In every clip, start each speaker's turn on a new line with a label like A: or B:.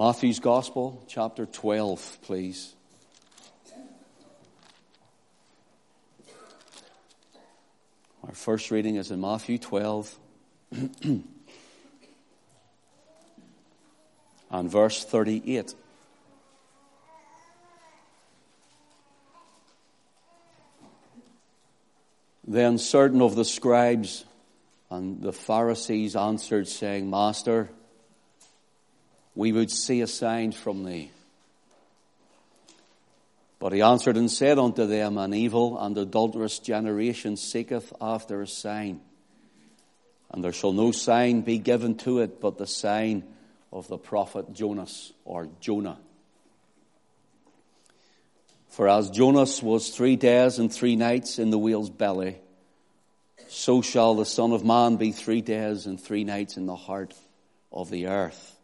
A: Matthew's Gospel, chapter 12, please. Our first reading is in Matthew 12 and verse 38. Then certain of the scribes and the Pharisees answered, saying, Master, we would see a sign from thee. But he answered and said unto them, An evil and adulterous generation seeketh after a sign. And there shall no sign be given to it but the sign of the prophet Jonas or Jonah. For as Jonas was three days and three nights in the whale's belly, so shall the Son of Man be three days and three nights in the heart of the earth.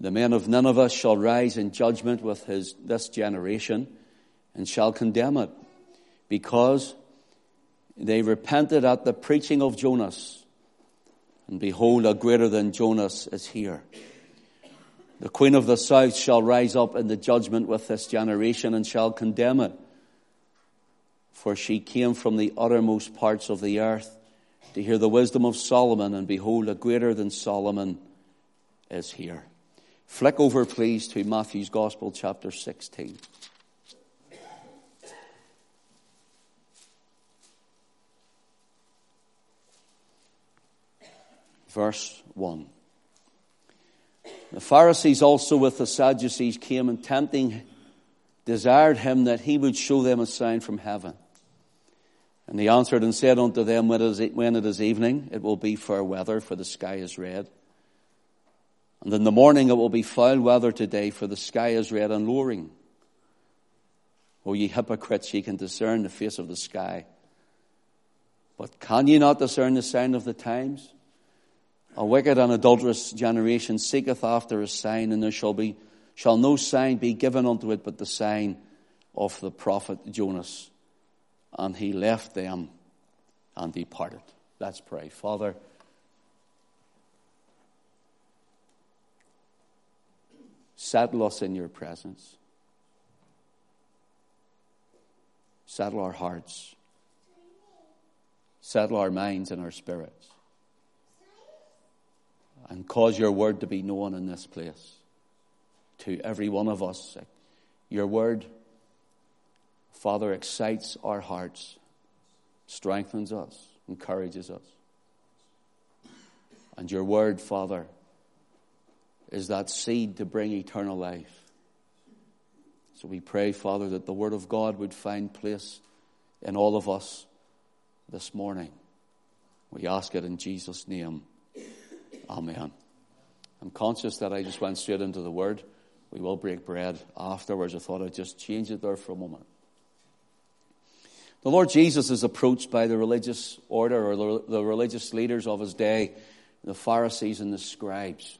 A: The men of Nineveh shall rise in judgment with his, this generation and shall condemn it because they repented at the preaching of Jonas. And behold, a greater than Jonas is here. The queen of the south shall rise up in the judgment with this generation and shall condemn it. For she came from the uttermost parts of the earth to hear the wisdom of Solomon, and behold, a greater than Solomon is here. Flick over, please, to Matthew's Gospel, chapter 16. Verse 1. The Pharisees also with the Sadducees came and tempting desired him that he would show them a sign from heaven. And he answered and said unto them, when it is evening, it will be fair weather, for the sky is red. And in the morning it will be foul weather today, for the sky is red and lowering. O ye hypocrites, ye can discern the face of the sky. But can ye not discern the sign of the times? A wicked and adulterous generation seeketh after a sign, and there shall be shall no sign be given unto it but the sign of the prophet Jonas. And he left them and departed. Let's pray. Father, Settle us in your presence. Settle our hearts. Settle our minds and our spirits. And cause your word to be known in this place to every one of us. Your word, Father, excites our hearts, strengthens us, encourages us. And your word, Father, is that seed to bring eternal life. So we pray, Father, that the Word of God would find place in all of us this morning. We ask it in Jesus' name. Amen. I'm conscious that I just went straight into the Word. We will break bread afterwards. I thought I'd just change it there for a moment. The Lord Jesus is approached by the religious order or the religious leaders of his day, the Pharisees and the scribes.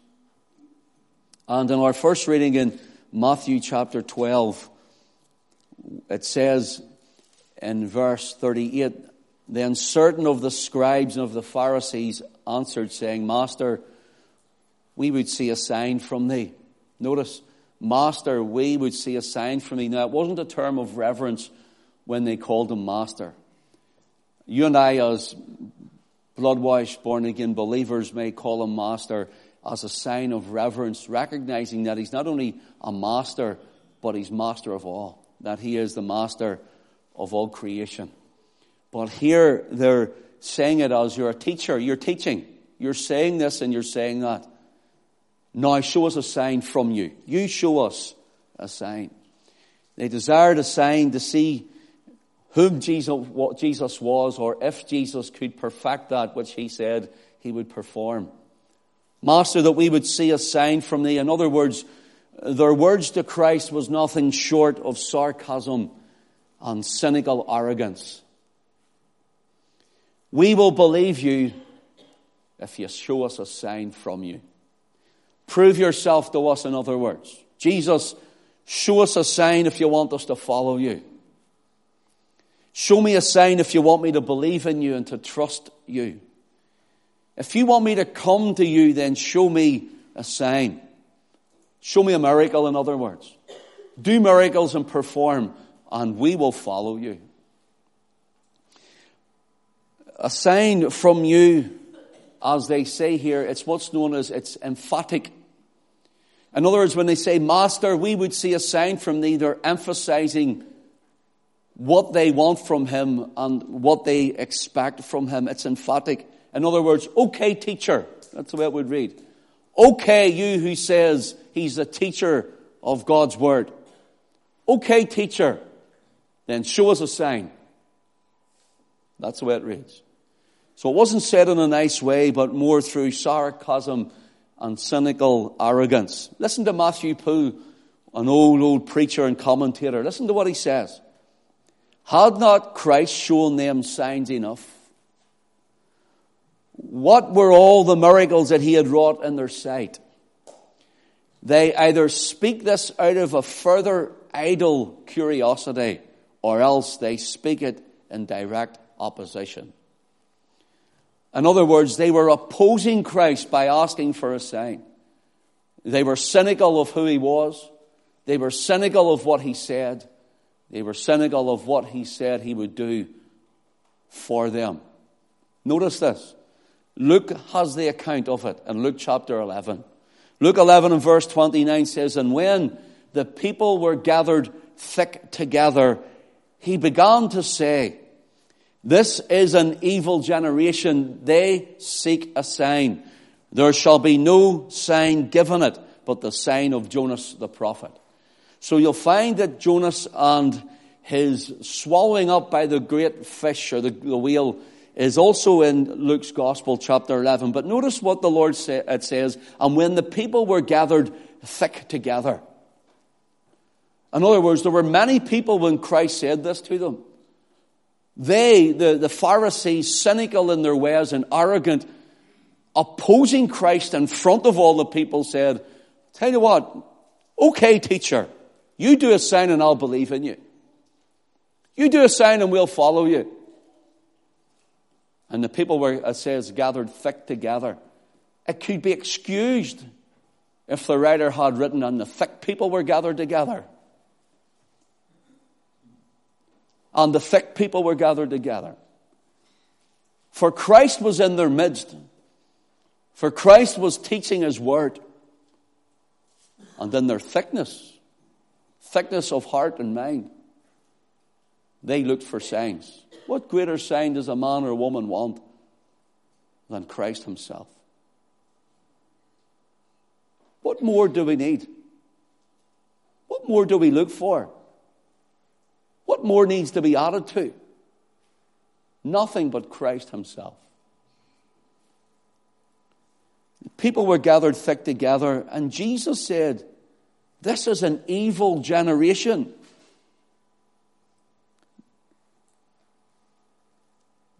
A: And in our first reading in Matthew chapter 12, it says in verse 38, Then certain of the scribes and of the Pharisees answered, saying, Master, we would see a sign from thee. Notice, Master, we would see a sign from thee. Now, it wasn't a term of reverence when they called him Master. You and I, as blood washed, born again believers, may call him Master as a sign of reverence, recognizing that he's not only a master, but he's master of all, that he is the master of all creation. But here they're saying it as you're a teacher, you're teaching, you're saying this and you're saying that. Now show us a sign from you. You show us a sign. They desired a sign to see whom Jesus, what Jesus was, or if Jesus could perfect that which he said he would perform. Master, that we would see a sign from thee. In other words, their words to Christ was nothing short of sarcasm and cynical arrogance. We will believe you if you show us a sign from you. Prove yourself to us, in other words. Jesus, show us a sign if you want us to follow you. Show me a sign if you want me to believe in you and to trust you. If you want me to come to you, then show me a sign. Show me a miracle, in other words. Do miracles and perform, and we will follow you. A sign from you, as they say here, it's what's known as it's emphatic. In other words, when they say, Master, we would see a sign from thee, they're emphasizing what they want from him and what they expect from him. It's emphatic. In other words, okay, teacher. That's the way it would read. Okay, you who says he's a teacher of God's word. Okay, teacher. Then show us a sign. That's the way it reads. So it wasn't said in a nice way, but more through sarcasm and cynical arrogance. Listen to Matthew Poole, an old, old preacher and commentator. Listen to what he says. Had not Christ shown them signs enough? What were all the miracles that he had wrought in their sight? They either speak this out of a further idle curiosity, or else they speak it in direct opposition. In other words, they were opposing Christ by asking for a sign. They were cynical of who he was. They were cynical of what he said. They were cynical of what he said he would do for them. Notice this. Luke has the account of it in Luke chapter 11. Luke 11 and verse 29 says, And when the people were gathered thick together, he began to say, This is an evil generation. They seek a sign. There shall be no sign given it, but the sign of Jonas the prophet. So you'll find that Jonas and his swallowing up by the great fish or the, the whale is also in Luke's Gospel, chapter 11. But notice what the Lord say, it says, and when the people were gathered thick together. In other words, there were many people when Christ said this to them. They, the, the Pharisees, cynical in their ways and arrogant, opposing Christ in front of all the people, said, Tell you what, okay, teacher, you do a sign and I'll believe in you. You do a sign and we'll follow you. And the people were, it says, gathered thick together. It could be excused if the writer had written, and the thick people were gathered together. And the thick people were gathered together. For Christ was in their midst. For Christ was teaching his word. And in their thickness, thickness of heart and mind. They looked for signs. What greater sign does a man or a woman want than Christ Himself? What more do we need? What more do we look for? What more needs to be added to? Nothing but Christ Himself. People were gathered thick together, and Jesus said, this is an evil generation.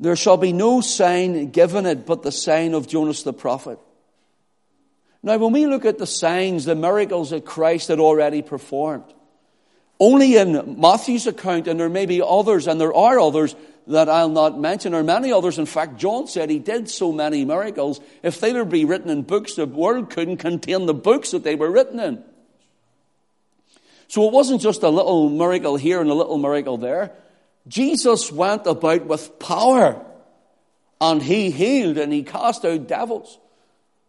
A: There shall be no sign given it but the sign of Jonas the prophet. Now, when we look at the signs, the miracles that Christ had already performed, only in Matthew's account, and there may be others, and there are others that I'll not mention, or many others. In fact, John said he did so many miracles. If they were to be written in books, the world couldn't contain the books that they were written in. So it wasn't just a little miracle here and a little miracle there. Jesus went about with power and he healed and he cast out devils.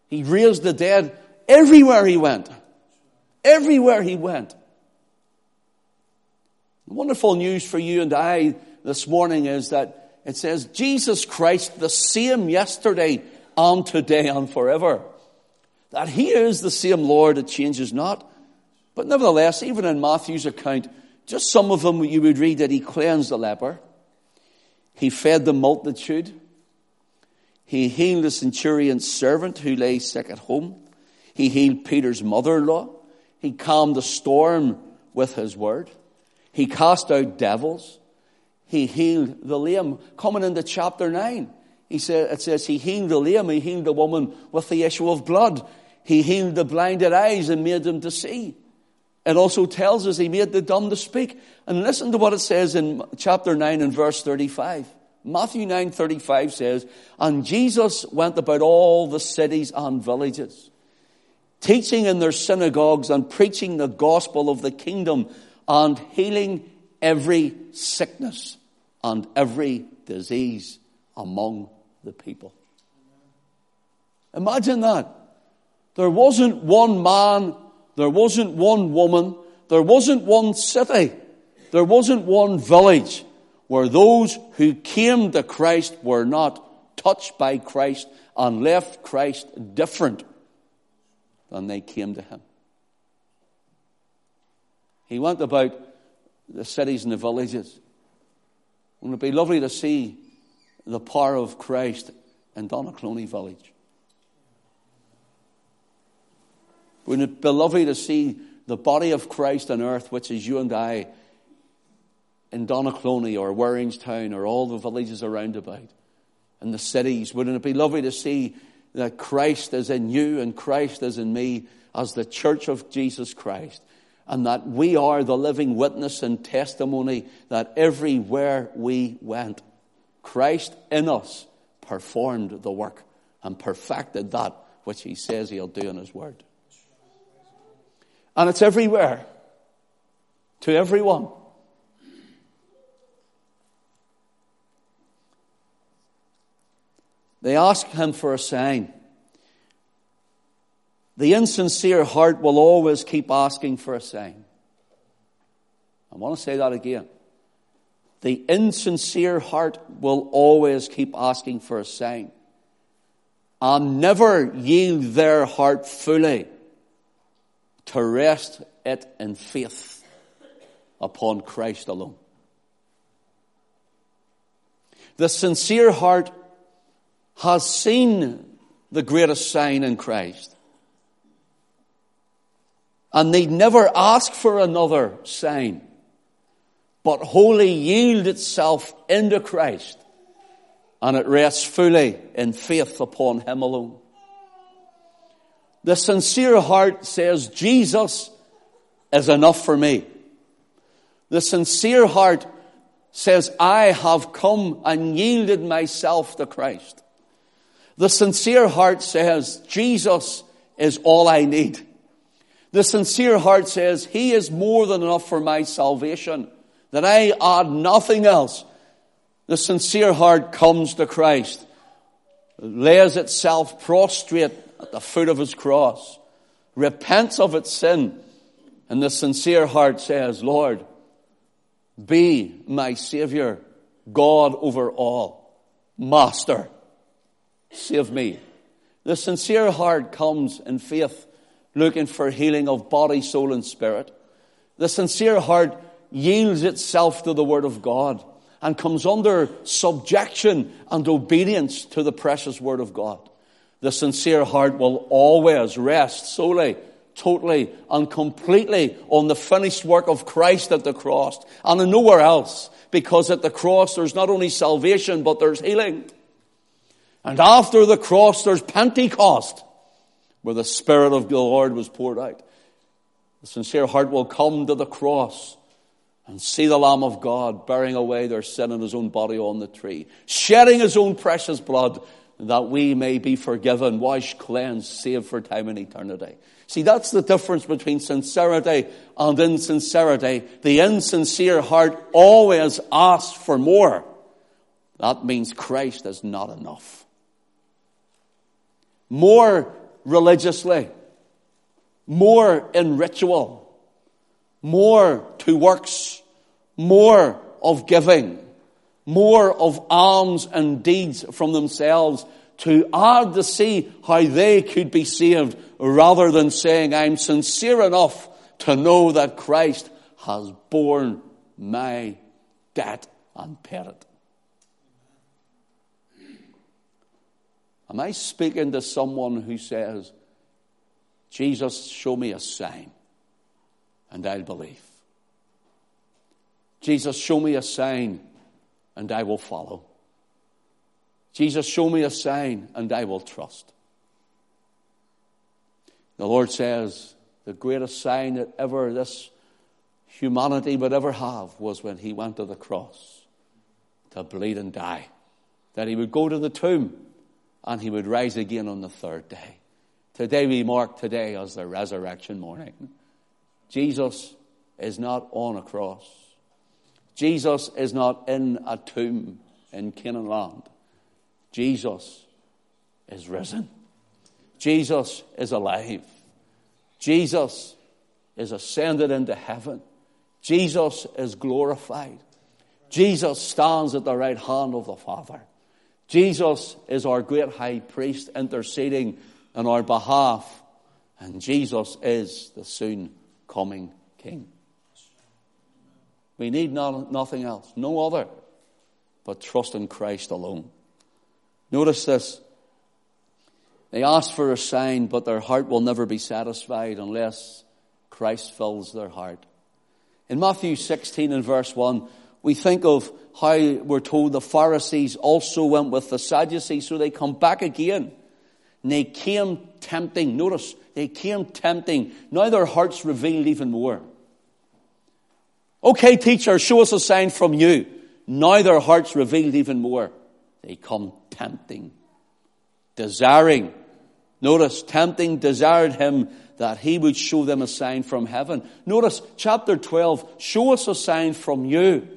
A: He raised the dead everywhere he went. Everywhere he went. The wonderful news for you and I this morning is that it says Jesus Christ the same yesterday and today and forever. That he is the same Lord that changes not. But nevertheless, even in Matthew's account, just some of them you would read that he cleansed the leper, he fed the multitude, he healed the centurion's servant who lay sick at home, he healed Peter's mother in law, he calmed the storm with his word, he cast out devils, he healed the lame. Coming into chapter 9, he said, it says he healed the lame, he healed the woman with the issue of blood, he healed the blinded eyes and made them to see. It also tells us he made the dumb to speak. And listen to what it says in chapter 9 and verse 35. Matthew 9 35 says, And Jesus went about all the cities and villages, teaching in their synagogues and preaching the gospel of the kingdom and healing every sickness and every disease among the people. Imagine that. There wasn't one man, there wasn't one woman, there wasn't one city, there wasn't one village where those who came to Christ were not touched by Christ and left Christ different than they came to him. He went about the cities and the villages. Wouldn't it be lovely to see the power of Christ in Donaghcloney village? Wouldn't it be lovely to see the body of Christ on earth, which is you and I, in Donaghcloney or Warringstown or all the villages around about, and the cities? Wouldn't it be lovely to see that Christ is in you and Christ is in me as the church of Jesus Christ? and that we are the living witness and testimony that everywhere we went, Christ in us performed the work and perfected that which he says he'll do in his word. And it's everywhere, to everyone. They ask him for a sign. The insincere heart will always keep asking for a sign. I want to say that again. The insincere heart will always keep asking for a sign and never yield their heart fully to rest it in faith upon Christ alone. The sincere heart has seen the greatest sign in Christ and they never ask for another sign, but wholly yield itself into Christ, and it rests fully in faith upon Him alone. The sincere heart says, Jesus is enough for me. The sincere heart says, I have come and yielded myself to Christ. The sincere heart says, Jesus is all I need. The sincere heart says, He is more than enough for my salvation, that I add nothing else. The sincere heart comes to Christ, lays itself prostrate at the foot of His cross, repents of its sin, and the sincere heart says, Lord, be my Savior, God over all, Master, save me. The sincere heart comes in faith looking for healing of body, soul, and spirit. The sincere heart yields itself to the Word of God and comes under subjection and obedience to the precious Word of God. The sincere heart will always rest solely, totally, and completely on the finished work of Christ at the cross and nowhere else. Because at the cross there's not only salvation, but there's healing. And after the cross there's Pentecost where the Spirit of the Lord was poured out. The sincere heart will come to the cross and see the Lamb of God bearing away their sin in his own body on the tree, shedding his own precious blood that we may be forgiven, washed, cleansed, saved for time and eternity. See, that's the difference between sincerity and insincerity. The insincere heart always asks for more. That means Christ is not enough. More religiously, more in ritual, more to works, more of giving, more of alms and deeds from themselves to add to see how they could be saved rather than saying, I'm sincere enough to know that Christ has borne my debt and paid it. Am I speaking to someone who says, Jesus, show me a sign and I'll believe? Jesus, show me a sign and I will follow. Jesus, show me a sign and I will trust. The Lord says the greatest sign that ever this humanity would ever have was when he went to the cross to bleed and die. That he would go to the tomb and he would rise again on the third day Today we mark today as the resurrection morning. Jesus is not on a cross. Jesus is not in a tomb in Canaan land. Jesus is risen. Jesus is alive. Jesus is ascended into heaven. Jesus is glorified. Jesus stands at the right hand of the Father. Jesus is our great high priest interceding on our behalf. And Jesus is the soon coming King. We need no, nothing else, no other, but trust in Christ alone. Notice this. They ask for a sign, but their heart will never be satisfied unless Christ fills their heart. In Matthew 16 and verse 1, we think of how we're told the Pharisees also went with the Sadducees, so they come back again. And they came tempting. Notice, they came tempting. Now their hearts revealed even more. Okay, teacher, show us a sign from you. Now their hearts revealed even more. They come tempting, desiring. Notice, tempting desired him that he would show them a sign from heaven. Notice, chapter 12, show us a sign from you.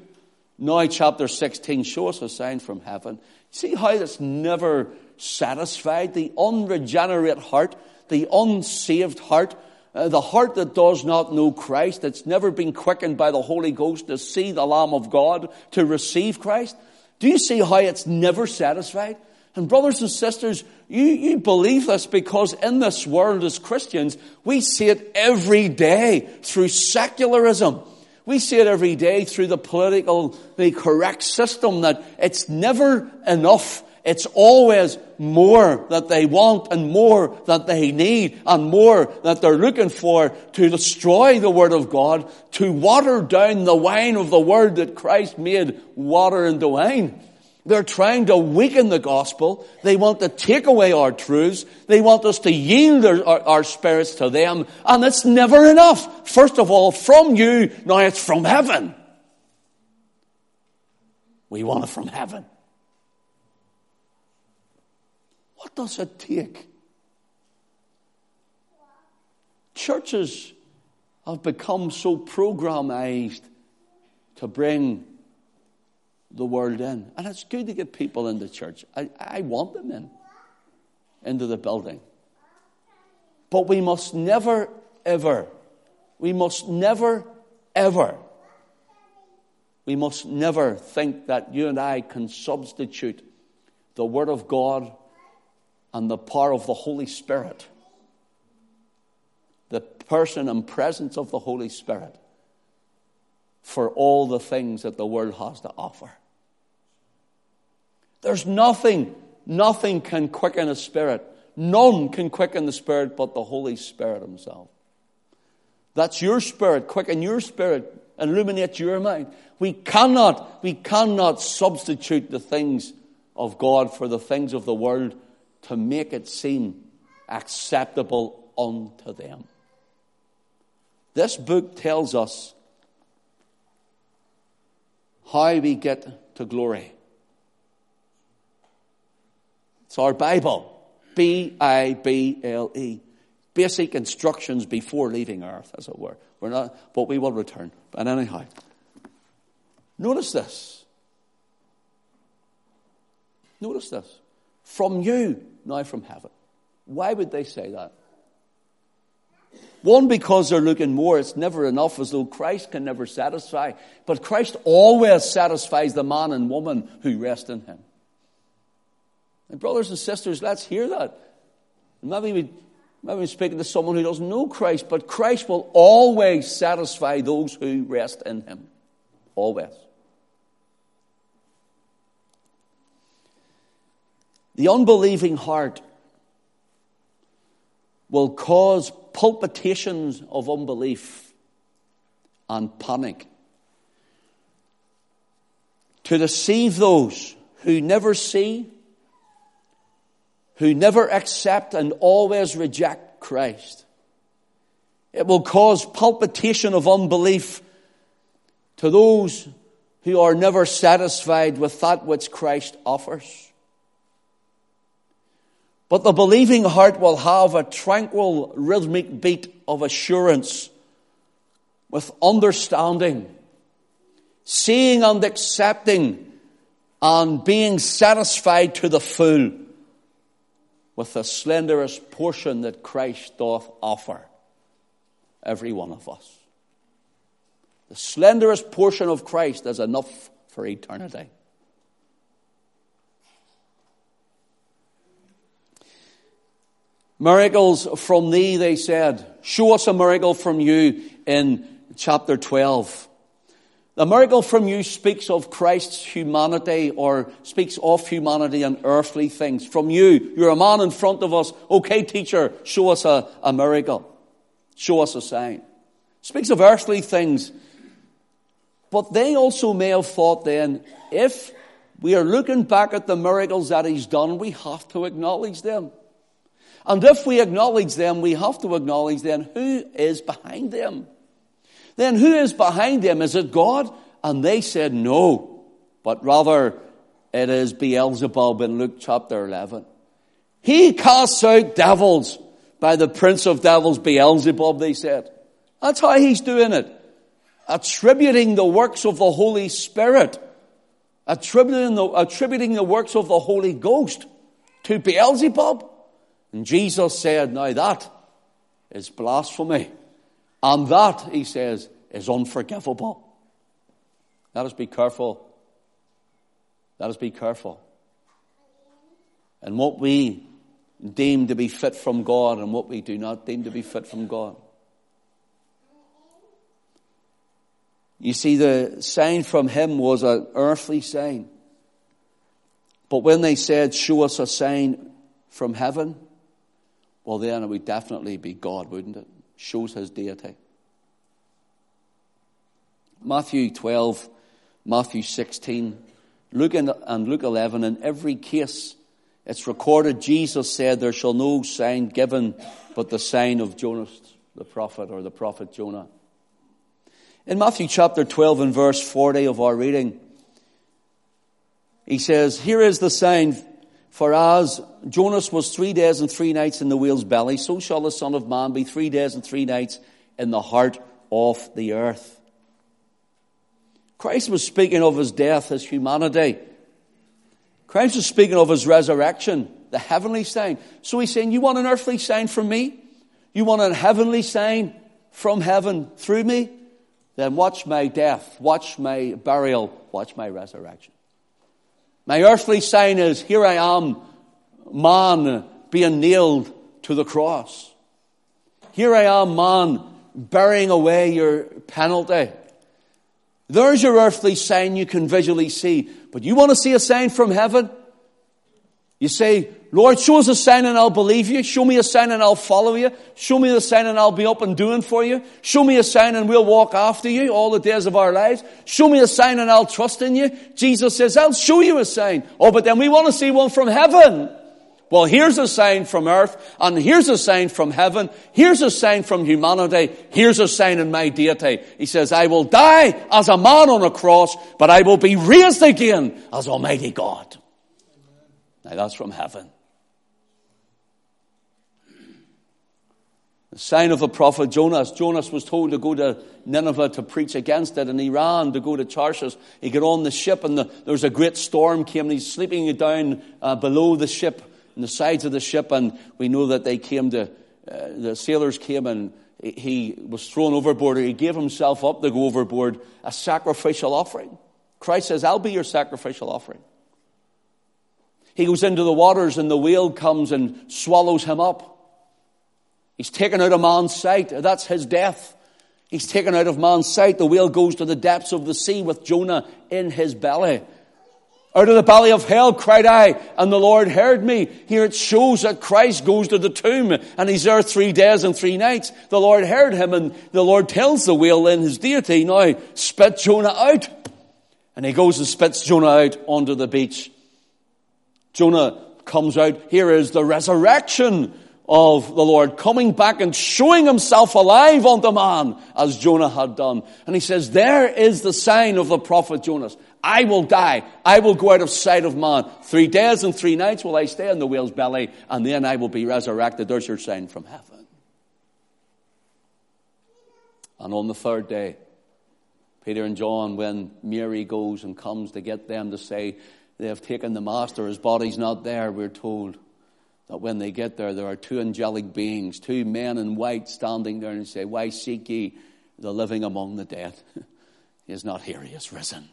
A: Now, chapter 16, show us a sign from heaven. See how it's never satisfied? The unregenerate heart, the unsaved heart, uh, the heart that does not know Christ, that's never been quickened by the Holy Ghost to see the Lamb of God, to receive Christ. Do you see how it's never satisfied? And brothers and sisters, you, you believe this because in this world as Christians, we see it every day through secularism. We see it every day through the politically correct system that it's never enough it's always more that they want and more that they need and more that they're looking for to destroy the Word of God, to water down the wine of the Word that Christ made water into wine. They're trying to weaken the gospel. They want to take away our truths. They want us to yield our, our, our, spirits to them. And it's never enough. First of all, from you, now it's from heaven. We want it from heaven. What does it take? Churches have become so programized to bring the world in. And it's good to get people into church. I, I want them in, into the building. But we must never, ever, we must never, ever, we must never think that you and I can substitute the Word of God and the power of the Holy Spirit, the person and presence of the Holy Spirit, for all the things that the world has to offer. There's nothing, nothing can quicken a spirit. None can quicken the spirit but the Holy Spirit Himself. That's your spirit. Quicken your spirit. Illuminate your mind. We cannot, we cannot substitute the things of God for the things of the world to make it seem acceptable unto them. This book tells us how we get to glory. It's our Bible. B I B L E. Basic instructions before leaving earth, as it were. We're not, but we will return. But anyhow, notice this. Notice this. From you now from heaven. Why would they say that? One, because they're looking more. It's never enough, as though Christ can never satisfy. But Christ always satisfies the man and woman who rest in him. And brothers and sisters, let's hear that. Maybe we, maybe we're speaking to someone who doesn't know Christ, but Christ will always satisfy those who rest in him. Always. The unbelieving heart will cause palpitations of unbelief and panic to deceive those who never see, who never accept and always reject Christ. It will cause palpitation of unbelief to those who are never satisfied with that which Christ offers. But the believing heart will have a tranquil rhythmic beat of assurance with understanding, seeing and accepting and being satisfied to the full with the slenderest portion that Christ doth offer every one of us. The slenderest portion of Christ is enough for eternity. Miracles from thee, they said. Show us a miracle from you in chapter 12. The miracle from you speaks of Christ's humanity or speaks of humanity and earthly things. From you, you're a man in front of us. Okay, teacher, show us a, a miracle. Show us a sign. Speaks of earthly things. But they also may have thought then, if we are looking back at the miracles that he's done, we have to acknowledge them. And if we acknowledge them, we have to acknowledge then who is behind them. Then who is behind them? Is it God? And they said no, but rather it is Beelzebub in Luke chapter 11. He casts out devils by the prince of devils, Beelzebub, they said. That's how he's doing it. Attributing the works of the Holy Spirit, attributing the, attributing the works of the Holy Ghost to Beelzebub. And Jesus said, Now that is blasphemy. And that, he says, is unforgivable. Let us be careful. Let us be careful. And what we deem to be fit from God and what we do not deem to be fit from God. You see, the sign from him was an earthly sign. But when they said, Show us a sign from heaven, well, then it would definitely be God, wouldn't it? Shows his deity. Matthew 12, Matthew 16, Luke and Luke 11, in every case, it's recorded Jesus said, There shall no sign given but the sign of Jonas, the prophet, or the prophet Jonah. In Matthew chapter 12 and verse 40 of our reading, he says, Here is the sign for as Jonas was three days and three nights in the whale's belly, so shall the Son of Man be three days and three nights in the heart of the earth. Christ was speaking of his death, his humanity. Christ was speaking of his resurrection, the heavenly sign. So he's saying, You want an earthly sign from me? You want a heavenly sign from heaven through me? Then watch my death, watch my burial, watch my resurrection. My earthly sign is, here I am, man being nailed to the cross. Here I am, man, burying away your penalty. There's your earthly sign you can visually see. But you want to see a sign from heaven? You say, Lord, show us a sign and I'll believe you. Show me a sign and I'll follow you. Show me the sign and I'll be up and doing for you. Show me a sign and we'll walk after you all the days of our lives. Show me a sign and I'll trust in you. Jesus says, I'll show you a sign. Oh, but then we want to see one from heaven. Well, here's a sign from earth, and here's a sign from heaven, here's a sign from humanity, here's a sign in my deity. He says, I will die as a man on a cross, but I will be raised again as Almighty God. Now that's from heaven. The sign of the prophet Jonas. Jonas was told to go to Nineveh to preach against it, and he ran to go to Tarshish. He got on the ship, and the, there was a great storm came, and he's sleeping down uh, below the ship, in the sides of the ship, and we know that they came to, uh, the sailors came, and he was thrown overboard, or he gave himself up to go overboard, a sacrificial offering. Christ says, I'll be your sacrificial offering. He goes into the waters, and the whale comes and swallows him up. He's taken out of man's sight. That's his death. He's taken out of man's sight. The whale goes to the depths of the sea with Jonah in his belly. Out of the belly of hell cried I, and the Lord heard me. Here it shows that Christ goes to the tomb, and he's there three days and three nights. The Lord heard him, and the Lord tells the whale in his deity, now spit Jonah out. And he goes and spits Jonah out onto the beach. Jonah comes out. Here is the resurrection of the Lord coming back and showing himself alive unto man as Jonah had done. And he says, there is the sign of the prophet Jonas. I will die. I will go out of sight of man. Three days and three nights will I stay in the whale's belly, and then I will be resurrected. There's your sign from heaven. And on the third day, Peter and John, when Mary goes and comes to get them to say they have taken the master, his body's not there, we're told that when they get there, there are two angelic beings, two men in white standing there and say, Why seek ye the living among the dead? he is not here, he is risen.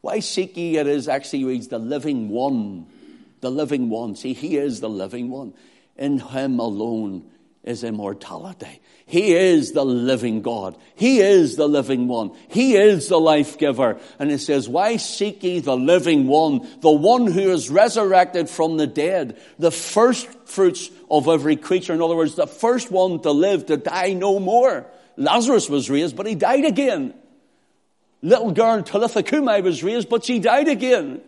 A: Why seek ye? It is actually reads the living one. The living one. See, he is the living one. In him alone is immortality. He is the living God. He is the living one. He is the life giver. And he says, why seek ye the living one, the one who is resurrected from the dead, the first fruits of every creature. In other words, the first one to live, to die no more. Lazarus was raised, but he died again. Little girl Talitha Cumi was raised, but she died again.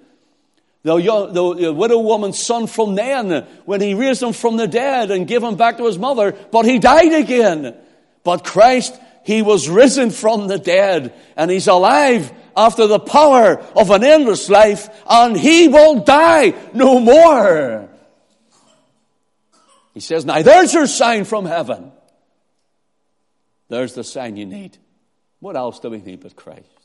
A: The, young, the, widow woman's son from then, when he raised him from the dead and gave him back to his mother, but he died again. But Christ, he was risen from the dead, and he's alive after the power of an endless life, and he will die no more. He says, now there's your sign from heaven. There's the sign you need. What else do we need but Christ?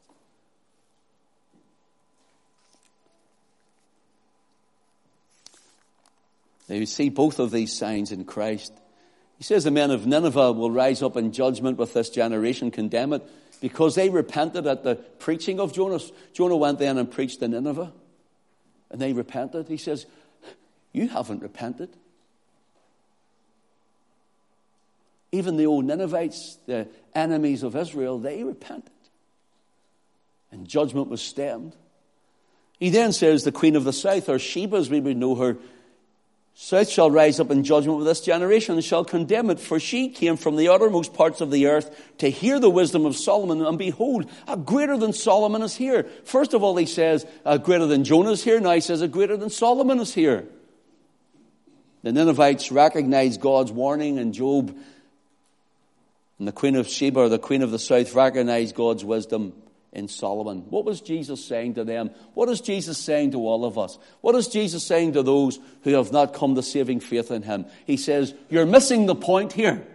A: Now you see both of these signs in Christ. He says the men of Nineveh will rise up in judgment with this generation, condemn it, because they repented at the preaching of Jonah. Jonah went then and preached in Nineveh, and they repented. He says, You haven't repented. Even the old Ninevites, the enemies of Israel, they repented. And judgment was stemmed. He then says, The queen of the south, or Sheba as we would know her, South shall rise up in judgment with this generation and shall condemn it, for she came from the uttermost parts of the earth to hear the wisdom of Solomon, and behold, a greater than Solomon is here. First of all, he says, a greater than Jonah is here. Now he says, a greater than Solomon is here. The Ninevites recognized God's warning, and Job and the queen of Sheba, or the queen of the south, recognized God's wisdom in Solomon. What was Jesus saying to them? What is Jesus saying to all of us? What is Jesus saying to those who have not come to saving faith in Him? He says, You're missing the point here.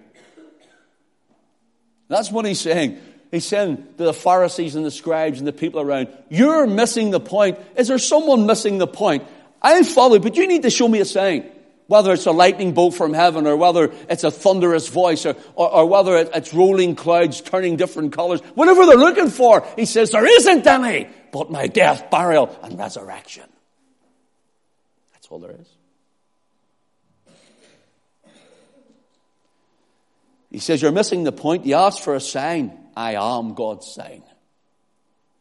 A: That's what He's saying. He's saying to the Pharisees and the scribes and the people around, You're missing the point. Is there someone missing the point? I'll follow, but you need to show me a sign whether it's a lightning bolt from heaven or whether it's a thunderous voice or, or, or, whether it's rolling clouds turning different colors, whatever they're looking for, he says, there isn't any but my death, burial, and resurrection. That's all there is. He says, you're missing the point. You asked for a sign. I am God's sign.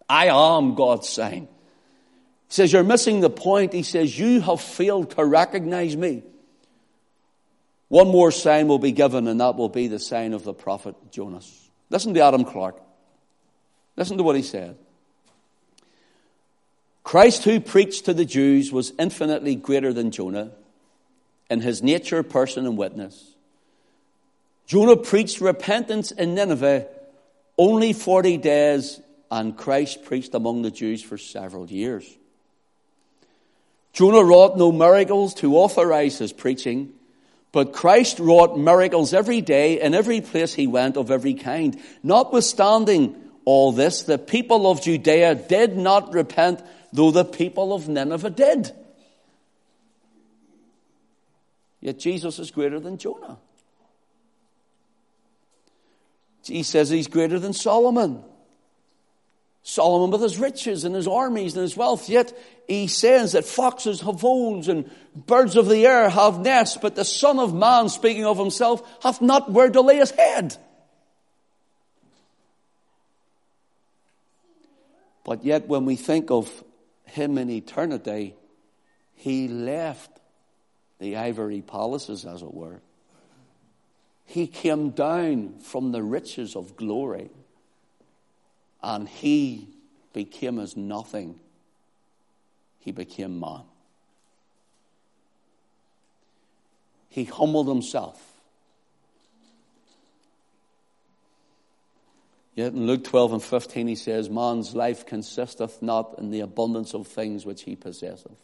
A: I am God's sign. He says, You're missing the point. He says, You have failed to recognize me. One more sign will be given, and that will be the sign of the prophet Jonas. Listen to Adam Clarke. Listen to what he said. Christ, who preached to the Jews, was infinitely greater than Jonah in his nature, person, and witness. Jonah preached repentance in Nineveh only 40 days, and Christ preached among the Jews for several years. Jonah wrought no miracles to authorize his preaching, but Christ wrought miracles every day in every place he went of every kind. Notwithstanding all this, the people of Judea did not repent, though the people of Nineveh did. Yet Jesus is greater than Jonah. He says he's greater than Solomon. Solomon with his riches and his armies and his wealth, yet he says that foxes have holes and birds of the air have nests, but the Son of Man, speaking of himself, hath not where to lay his head. But yet, when we think of him in eternity, he left the ivory palaces, as it were. He came down from the riches of glory and he became as nothing. He became man. He humbled himself. Yet in Luke 12 and 15 he says, Man's life consisteth not in the abundance of things which he possesseth.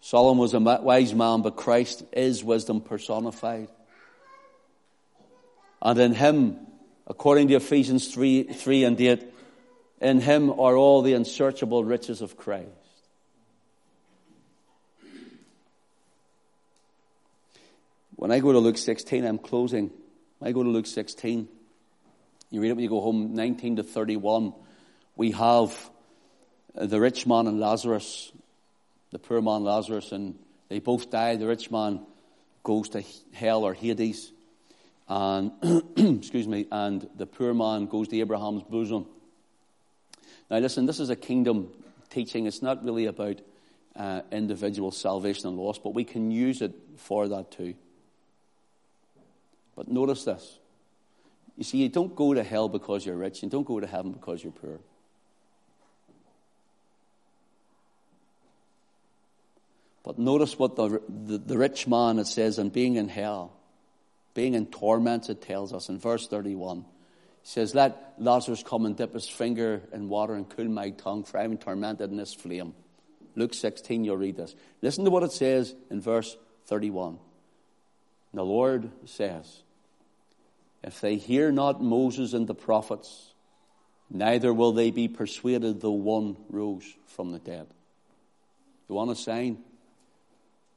A: Solomon was a wise man, but Christ is wisdom personified. And in him, according to Ephesians 3, 3 and 8, in him are all the unsearchable riches of Christ. When I go to Luke 16, I'm closing. When I go to Luke 16. You read it when you go home, 19 to 31. We have the rich man and Lazarus, the poor man Lazarus, and they both die. The rich man goes to hell or Hades, and excuse me, and the poor man goes to Abraham's bosom. Now, listen, this is a kingdom teaching. It's not really about uh, individual salvation and loss, but we can use it for that too. But notice this. You see, you don't go to hell because you're rich, you don't go to heaven because you're poor. But notice what the, the, the, rich man, it says, and being in hell, being in torments, it tells us in verse 31. He says, Let Lazarus come and dip his finger in water and cool my tongue, for I am tormented in this flame. Luke 16, you'll read this. Listen to what it says in verse 31. The Lord says, If they hear not Moses and the prophets, neither will they be persuaded though one rose from the dead. You want a sign?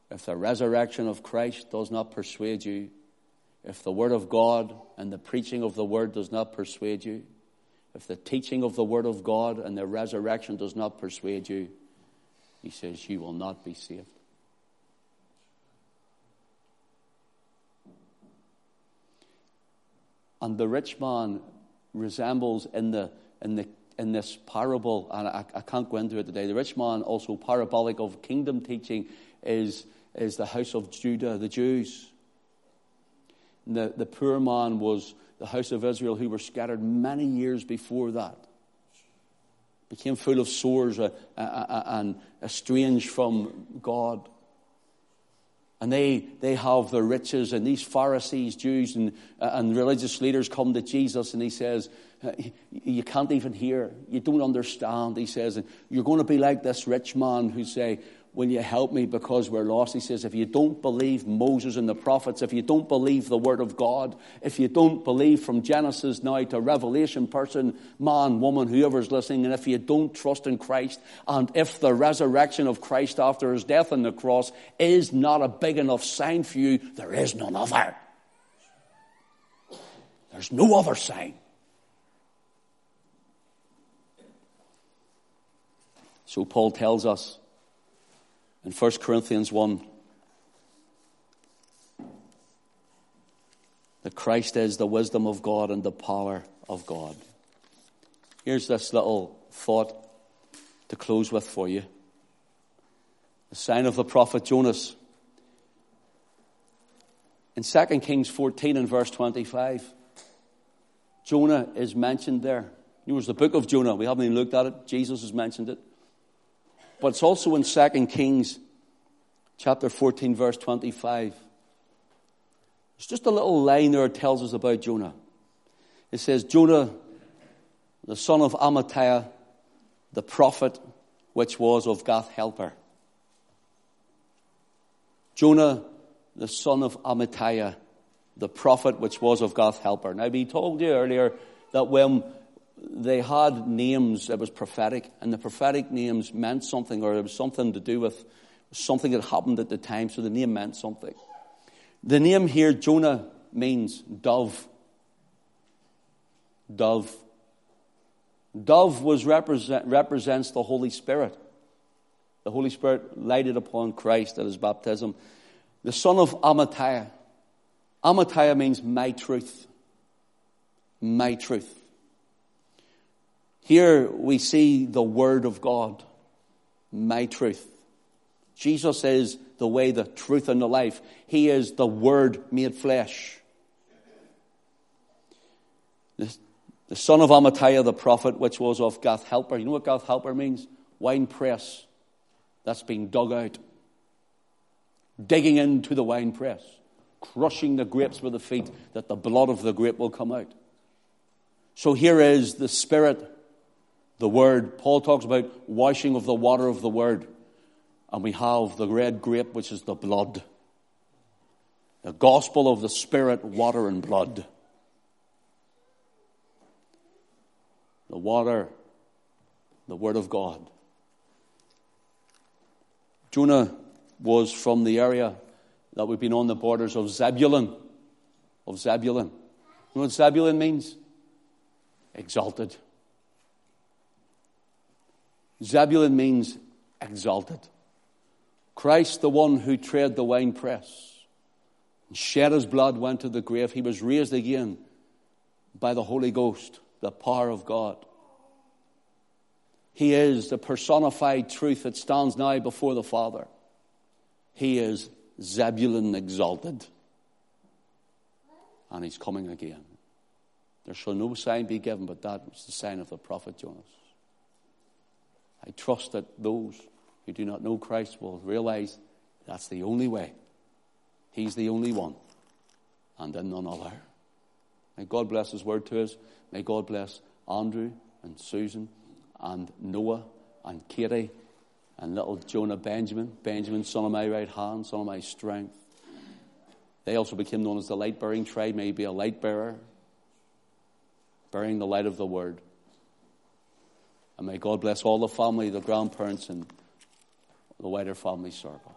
A: If the resurrection of Christ does not persuade you, if the Word of God and the preaching of the Word does not persuade you, if the teaching of the Word of God and the resurrection does not persuade you, he says, you will not be saved. And the rich man resembles in, the, in, the, in this parable, and I, I can't go into it today, the rich man, also parabolic of kingdom teaching, is, is the house of Judah, the Jews. The, the poor man was the house of Israel who were scattered many years before that. Became full of sores uh, uh, uh, and estranged from God. And they, they have their riches, and these Pharisees, Jews, and, and religious leaders come to Jesus, and he says, You can't even hear. You don't understand. He says, You're going to be like this rich man who say, Will you help me because we're lost? He says, If you don't believe Moses and the prophets, if you don't believe the Word of God, if you don't believe from Genesis now to Revelation, person, man, woman, whoever's listening, and if you don't trust in Christ, and if the resurrection of Christ after his death on the cross is not a big enough sign for you, there is none other. There's no other sign. So Paul tells us in 1 Corinthians 1 that Christ is the wisdom of God and the power of God. Here's this little thought to close with for you. The sign of the prophet Jonas. In 2 Kings 14 and verse 25, Jonah is mentioned there. It was the book of Jonah. We haven't even looked at it. Jesus has mentioned it. But it's also in 2 Kings chapter 14, verse 25. It's just a little line there that tells us about Jonah. It says, Jonah, the son of Amittai, the prophet, which was of Gath Hepher. Jonah, the son of Amittai, the prophet, which was of Gath Hepher. Now, we told you earlier that when they had names that was prophetic, and the prophetic names meant something, or it was something to do with something that happened at the time, so the name meant something. The name here, Jonah, means dove. Dove. Dove was represent, represents the Holy Spirit. The Holy Spirit lighted upon Christ at his baptism. The son of Amittai. Amittai means my truth. My truth. Here we see the Word of God, my truth. Jesus is the way, the truth, and the life. He is the Word made flesh. The, the son of Amittai, the prophet, which was of Gath Hepher. You know what Gath Hepher means? Wine press that's been dug out. Digging into the wine press, crushing the grapes with the feet that the blood of the grape will come out. So here is the Spirit, the Word. Paul talks about washing of the water of the Word. And we have the red grape, which is the blood. The gospel of the Spirit, water and blood. The water, the Word of God. Jonah was from the area that we've been on the borders of Zebulun. Of Zebulun. You know what Zebulun means? Exalted. Zebulun means exalted. Christ, the one who tread the winepress, shed his blood, went to the grave. He was raised again by the Holy Ghost, the power of God. He is the personified truth that stands now before the Father. He is Zebulun exalted. And he's coming again. There shall no sign be given, but that was the sign of the prophet Jonas. I trust that those who do not know Christ will realize that's the only way. He's the only one, and none other. May God bless His word to us. May God bless Andrew and Susan and Noah and Katie and little Jonah Benjamin, Benjamin, son of my right hand, son of my strength. They also became known as the light bearing tribe, maybe a light bearer, bearing the light of the word. And may God bless all the family, the grandparents, and the wider family circle.